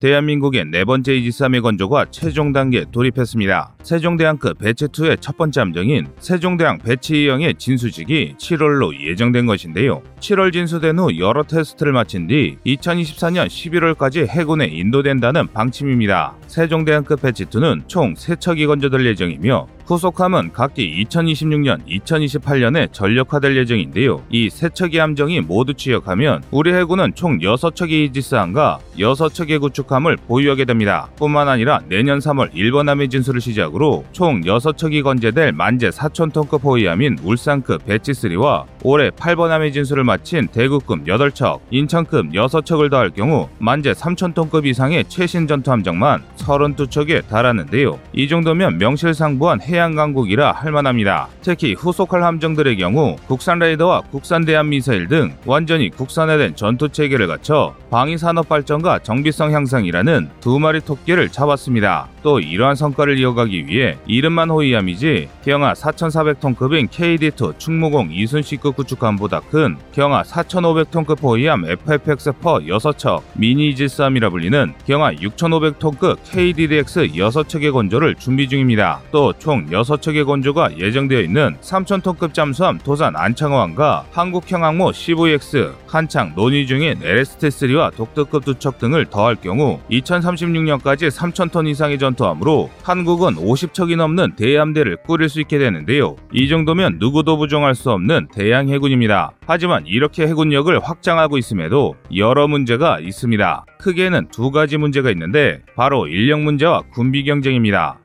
대한민국의 네 번째 이지스함의 건조가 최종 단계에 돌입했습니다. 세종대왕급 배치2의 첫 번째 함정인 세종대왕 배치2형의 진수직이 7월로 예정된 것인데요. 7월 진수된 후 여러 테스트를 마친 뒤 2024년 11월까지 해군에 인도된다는 방침입니다. 세종대왕급 배치2는 총 3척이 건조될 예정이며 후속함은 각기 2026년, 2028년에 전력화될 예정인데요. 이 세 척의 함정이 모두 취역하면 우리 해군은 총 6척의 이지스함과 6척의 구축함을 보유하게 됩니다. 뿐만 아니라 내년 3월 일본 함의 진수를 시작으로 총 6척이 건재될 만재 4,000톤급 호위함인 울산급 배치3와 올해 8번 함의 진수를 마친 대구급 8척, 인천급 6척을 더할 경우 만재 3,000톤급 이상의 최신 전투 함정만 32척에 달하는데요. 이 정도면 명실상부한 해 해양 강국이라 할 만합니다. 특히 후속할 함정들의 경우 국산 레이더와 국산 대한 미사일 등 완전히 국산화된 전투 체계를 갖춰 방위 산업 발전과 정비성 향상이라는 두 마리 토끼를 잡았습니다. 또 이러한 성과를 이어가기 위해 이름만 호위함이지 경하 4,400톤급인 KD2 충무공 이순시급 구축함보다 큰 경하 4,500톤급 호위함 FFX4 6척 미니 이지스함이라 불리는 경하 6,500톤급 KDDX 6척의 건조를 준비 중입니다. 또 총 6척의 건조가 예정되어 있는 3,000톤급 잠수함 도산 안창호함과 한국형 항모 CVX 한창 논의 중인 LST3와 독특급 두 척 등을 더할 경우 2036년까지 3,000톤 이상의 전투함으로 한국은 50척이 넘는 대함대를 꾸릴 수 있게 되는데요. 이 정도면 누구도 부정할 수 없는 대양 해군입니다. 하지만 이렇게 해군력을 확장하고 있음에도 여러 문제가 있습니다. 크게는 두 가지 문제가 있는데 바로 인력 문제와 군비 경쟁입니다.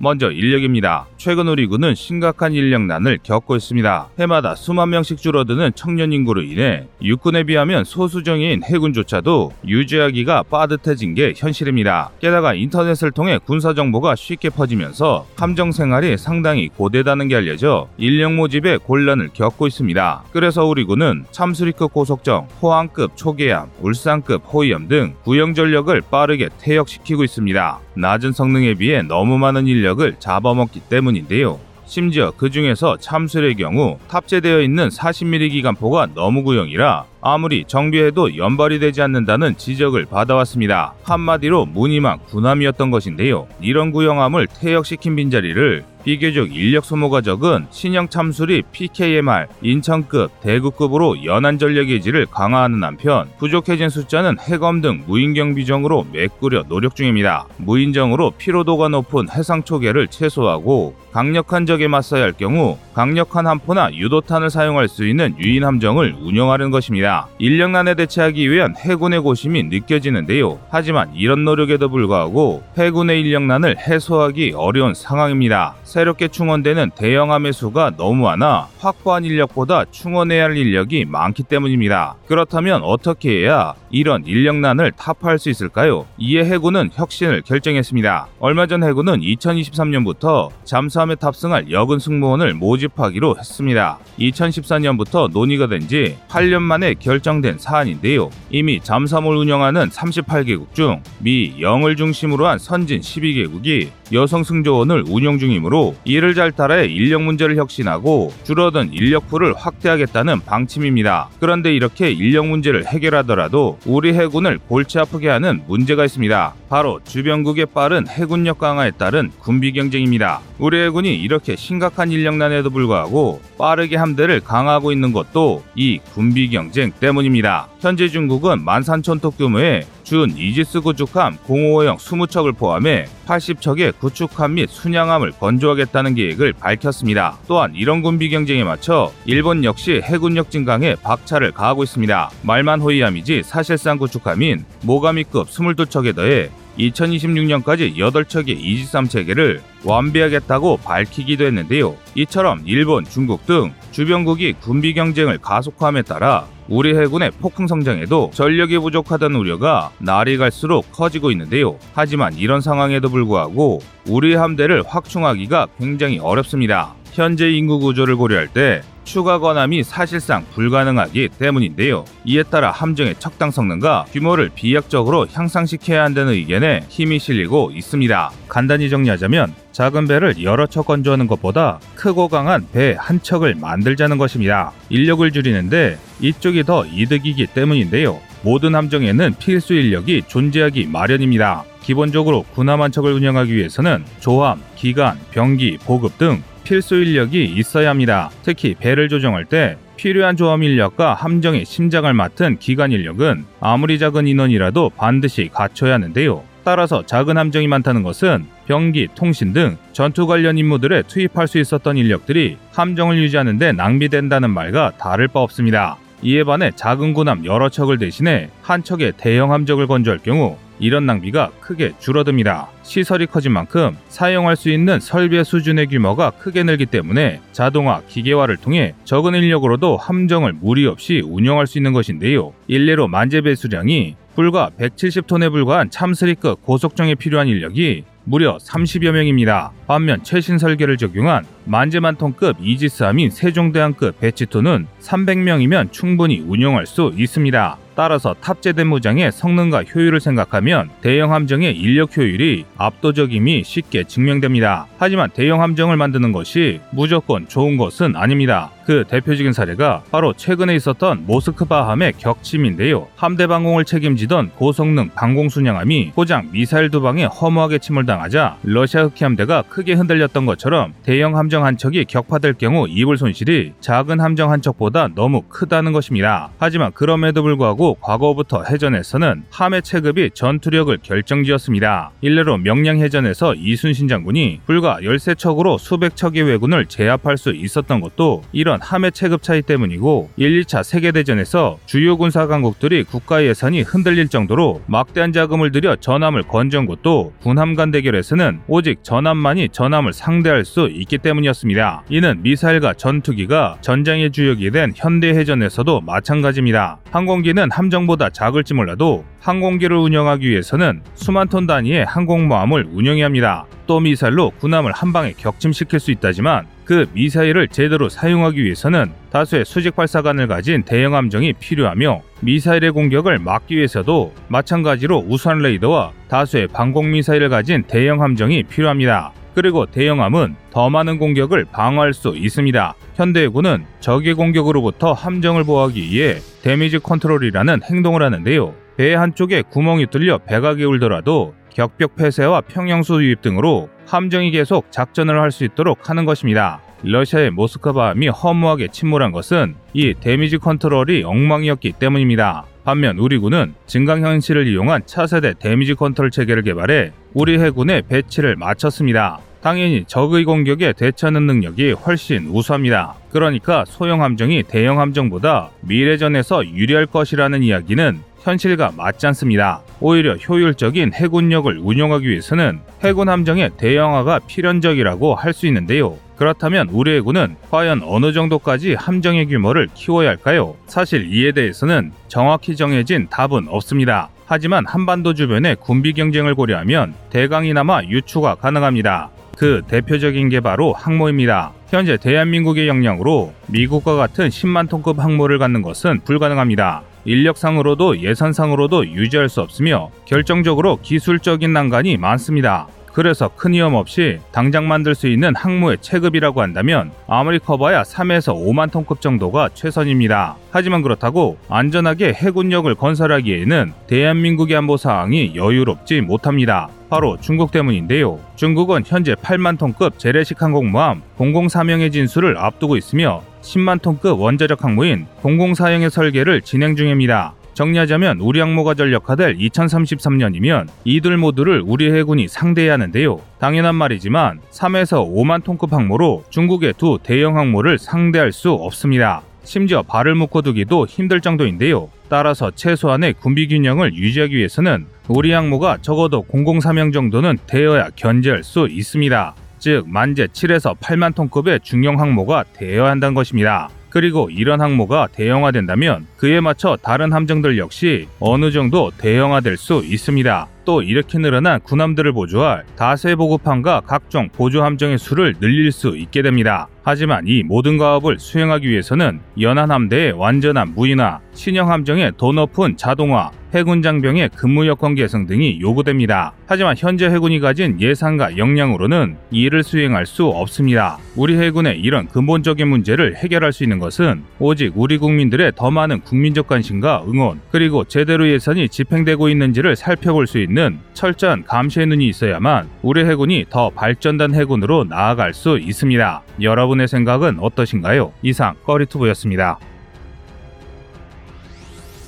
먼저 인력입니다. 최근 우리 군은 심각한 인력난을 겪고 있습니다. 해마다 수만 명씩 줄어드는 청년 인구로 인해 육군에 비하면 소수정예인 해군조차도 유지하기가 빠듯해진 게 현실입니다. 게다가 인터넷을 통해 군사 정보가 쉽게 퍼지면서 함정 생활이 상당히 고되다는 게 알려져 인력 모집에 곤란을 겪고 있습니다. 그래서 우리 군은 참수리급 고속정, 호항급 초계함, 울산급 호위함 등 구형 전력을 빠르게 퇴역시키고 있습니다. 낮은 성능에 비해 너무 많은 인력 을 잡아먹기 때문인데요. 심지어 그 중에서 참술의 경우 탑재되어 있는 40mm 기관포가 너무 구형이라 아무리 정비해도 연발이 되지 않는다는 지적을 받아왔습니다. 한마디로 무늬만 군함이었던 것인데요. 이런 구형함을 퇴역시킨 빈자리를 비교적 인력 소모가 적은 신형 참수리 PKMR, 인천급, 대구급으로 연안 전력 예지를 강화하는 한편 부족해진 숫자는 해검 등 무인경 비정으로 메꾸려 노력 중입니다. 무인정으로 피로도가 높은 해상 초계를 최소화하고 강력한 적에 맞서야 할 경우 강력한 함포나 유도탄을 사용할 수 있는 유인 함정을 운영하는 것입니다. 인력난에 대체하기 위한 해군의 고심이 느껴지는데요. 하지만 이런 노력에도 불구하고 해군의 인력난을 해소하기 어려운 상황입니다. 새롭게 충원되는 대형 함의 수가 너무 많아 확보한 인력보다 충원해야 할 인력이 많기 때문입니다. 그렇다면 어떻게 해야 이런 인력난을 타파할 수 있을까요? 이에 해군은 혁신을 결정했습니다. 얼마 전 해군은 2023년부터 잠수함에 탑승할 여군 승무원을 모집하기로 했습니다. 2014년부터 논의가 된 지 8년 만에 결정된 사안인데요. 이미 잠수함을 운영하는 38개국 중 미, 영을 중심으로 한 선진 12개국이 여성 승조원을 운영 중이므로 이를 잘 따라 인력 문제를 혁신하고 줄어든 인력풀을 확대하겠다는 방침입니다. 그런데 이렇게 인력 문제를 해결하더라도 우리 해군을 골치 아프게 하는 문제가 있습니다. 바로 주변국의 빠른 해군력 강화에 따른 군비 경쟁입니다. 우리 해군이 이렇게 심각한 인력난에도 불구하고 빠르게 함대를 강화하고 있는 것도 이 군비 경쟁 때문입니다. 현재 중국은 13,000톤 규모의 준 이지스 구축함 055형 20척을 포함해 80척의 구축함 및 순양함을 건조하겠다는 계획을 밝혔습니다. 또한 이런 군비 경쟁에 맞춰 일본 역시 해군력 증강에 박차를 가하고 있습니다. 말만 호위함이지 사실상 구축함인 모가미급 22척에 더해 2026년까지 8척의 이지삼 체계를 완비하겠다고 밝히기도 했는데요. 이처럼 일본, 중국 등 주변국이 군비 경쟁을 가속화함에 따라 우리 해군의 폭풍 성장에도 전력이 부족하다는 우려가 날이 갈수록 커지고 있는데요. 하지만 이런 상황에도 불구하고 우리 함대를 확충하기가 굉장히 어렵습니다. 현재 인구 구조를 고려할 때 추가 건함이 사실상 불가능하기 때문인데요. 이에 따라 함정의 척당 성능과 규모를 비약적으로 향상시켜야 한다는 의견에 힘이 실리고 있습니다. 간단히 정리하자면 작은 배를 여러 척 건조하는 것보다 크고 강한 배 한 척을 만들자는 것입니다. 인력을 줄이는데 이쪽이 더 이득이기 때문인데요. 모든 함정에는 필수 인력이 존재하기 마련입니다. 기본적으로 군함 한 척을 운영하기 위해서는 조함, 기관, 병기, 보급 등 필수 인력이 있어야 합니다. 특히 배를 조정할 때 필요한 조함 인력과 함정의 심장을 맡은 기관 인력은 아무리 작은 인원이라도 반드시 갖춰야 하는데요. 따라서 작은 함정이 많다는 것은 병기, 통신 등 전투 관련 임무들에 투입할 수 있었던 인력들이 함정을 유지하는 데 낭비된다는 말과 다를 바 없습니다. 이에 반해 작은 군함 여러 척을 대신해 한 척의 대형 함정을 건조할 경우 이런 낭비가 크게 줄어듭니다. 시설이 커진 만큼 사용할 수 있는 설비의 수준의 규모가 크게 늘기 때문에 자동화, 기계화를 통해 적은 인력으로도 함정을 무리 없이 운영할 수 있는 것인데요. 일례로 만재 배수량이 불과 170톤에 불과한 참스리급 고속정에 필요한 인력이 무려 30여 명입니다. 반면 최신 설계를 적용한 만재만톤급 이지스함인 세종대왕급 배치토는 300명이면 충분히 운영할 수 있습니다. 따라서 탑재된 무장의 성능과 효율을 생각하면 대형 함정의 인력 효율이 압도적임이 쉽게 증명됩니다. 하지만 대형 함정을 만드는 것이 무조건 좋은 것은 아닙니다. 그 대표적인 사례가 바로 최근에 있었던 모스크바함의 격침인데요. 함대 방공을 책임지던 고성능 방공 순양함이 포장 미사일 두 방에 허무하게 침몰당하자 러시아 흑해 함대가 크게 흔들렸던 것처럼 대형 함정 한 척이 격파될 경우 입을 손실이 작은 함정 한 척보다 너무 크다는 것입니다. 하지만 그럼에도 불구하고 과거부터 해전에서는 함의 체급이 전투력을 결정지었습니다. 일례로 명량해전에서 이순신 장군이 불과 13척으로 수백 척의 왜군을 제압할 수 있었던 것도 이런 함의 체급 차이 때문이고 1, 2차 세계대전에서 주요 군사 강국들이 국가 예산이 흔들릴 정도로 막대한 자금을 들여 전함을 건전 것도 군함 간 대결에서는 오직 전함만이 전함을 상대할 수 있기 때문이었습니다. 이는 미사일과 전투기가 전장의 주역이 된 현대 해전에서도 마찬가지입니다. 항공기는 함정보다 작을지 몰라도 항공기를 운영하기 위해서는 수만 톤 단위의 항공모함을 운영해야 합니다. 또 미사일로 군함을 한 방에 격침시킬 수 있다지만 그 미사일을 제대로 사용하기 위해서는 다수의 수직 발사관을 가진 대형 함정이 필요하며 미사일의 공격을 막기 위해서도 마찬가지로 우수한 레이더와 다수의 방공 미사일을 가진 대형 함정이 필요합니다. 그리고 대형함은 더 많은 공격을 방어할 수 있습니다. 현대해군은 적의 공격으로부터 함정을 보호하기 위해 damage control이라는 행동을 하는데요. 배 한쪽에 구멍이 뚫려 배가 기울더라도 격벽 폐쇄와 평형수 유입 등으로 함정이 계속 작전을 할 수 있도록 하는 것입니다. 러시아의 모스크바함이 허무하게 침몰한 것은 이 damage control이 엉망이었기 때문입니다. 반면 우리 군은 증강현실을 이용한 차세대 damage control 체계를 개발해 우리 해군에 배치를 마쳤습니다. 당연히 적의 공격에 대처하는 능력이 훨씬 우수합니다. 그러니까 소형 함정이 대형 함정보다 미래전에서 유리할 것이라는 이야기는 현실과 맞지 않습니다. 오히려 효율적인 해군력을 운영하기 위해서는 해군 함정의 대형화가 필연적이라고 할 수 있는데요. 그렇다면 우리 해군은 과연 어느 정도까지 함정의 규모를 키워야 할까요? 사실 이에 대해서는 정확히 정해진 답은 없습니다. 하지만 한반도 주변의 군비 경쟁을 고려하면 대강이나마 유추가 가능합니다. 그 대표적인 게 바로 항모입니다. 현재 대한민국의 역량으로 미국과 같은 10만 톤급 항모를 갖는 것은 불가능합니다. 인력상으로도 예산상으로도 유지할 수 없으며 결정적으로 기술적인 난관이 많습니다. 그래서 큰 위험 없이 당장 만들 수 있는 항모의 체급이라고 한다면 아무리 커봐야 3에서 5만 톤급 정도가 최선입니다. 하지만 그렇다고 안전하게 해군력을 건설하기에는 대한민국의 안보 사항이 여유롭지 못합니다. 바로 중국 때문인데요. 중국은 현재 8만 톤급 재래식 항공모함 004명의 진수를 앞두고 있으며 10만 톤급 원자력 항모인 004형의 설계를 진행 중입니다. 정리하자면 우리 항모가 전력화될 2033년이면 이들 모두를 우리 해군이 상대해야 하는데요. 당연한 말이지만 3에서 5만 톤급 항모로 중국의 두 대형 항모를 상대할 수 없습니다. 심지어 발을 묶어두기도 힘들 정도인데요. 따라서 최소한의 군비 균형을 유지하기 위해서는 우리 항모가 적어도 003형 정도는 되어야 견제할 수 있습니다. 즉 만재 7에서 8만 톤급의 중형 항모가 되어야 한다는 것입니다. 그리고 이런 항모가 대형화된다면 그에 맞춰 다른 함정들 역시 어느 정도 대형화될 수 있습니다. 또 이렇게 늘어난 군함들을 보조할 다세 보급함과 각종 보조 함정의 수를 늘릴 수 있게 됩니다. 하지만 이 모든 과업을 수행하기 위해서는 연안 함대의 완전한 무인화, 신형 함정의 더 높은 자동화, 해군 장병의 근무 여건 개선 등이 요구됩니다. 하지만 현재 해군이 가진 예산과 역량으로는 이를 수행할 수 없습니다. 우리 해군의 이런 근본적인 문제를 해결할 수 있는 것은 오직 우리 국민들의 더 많은 국민적 관심과 응원, 그리고 제대로 예산이 집행되고 있는지를 살펴볼 수 있는 철저한 감시의 눈이 있어야만 우리 해군이 더 발전된 해군으로 나아갈 수 있습니다. 여러분의 생각은 어떠신가요? 이상 꺼리투브였습니다.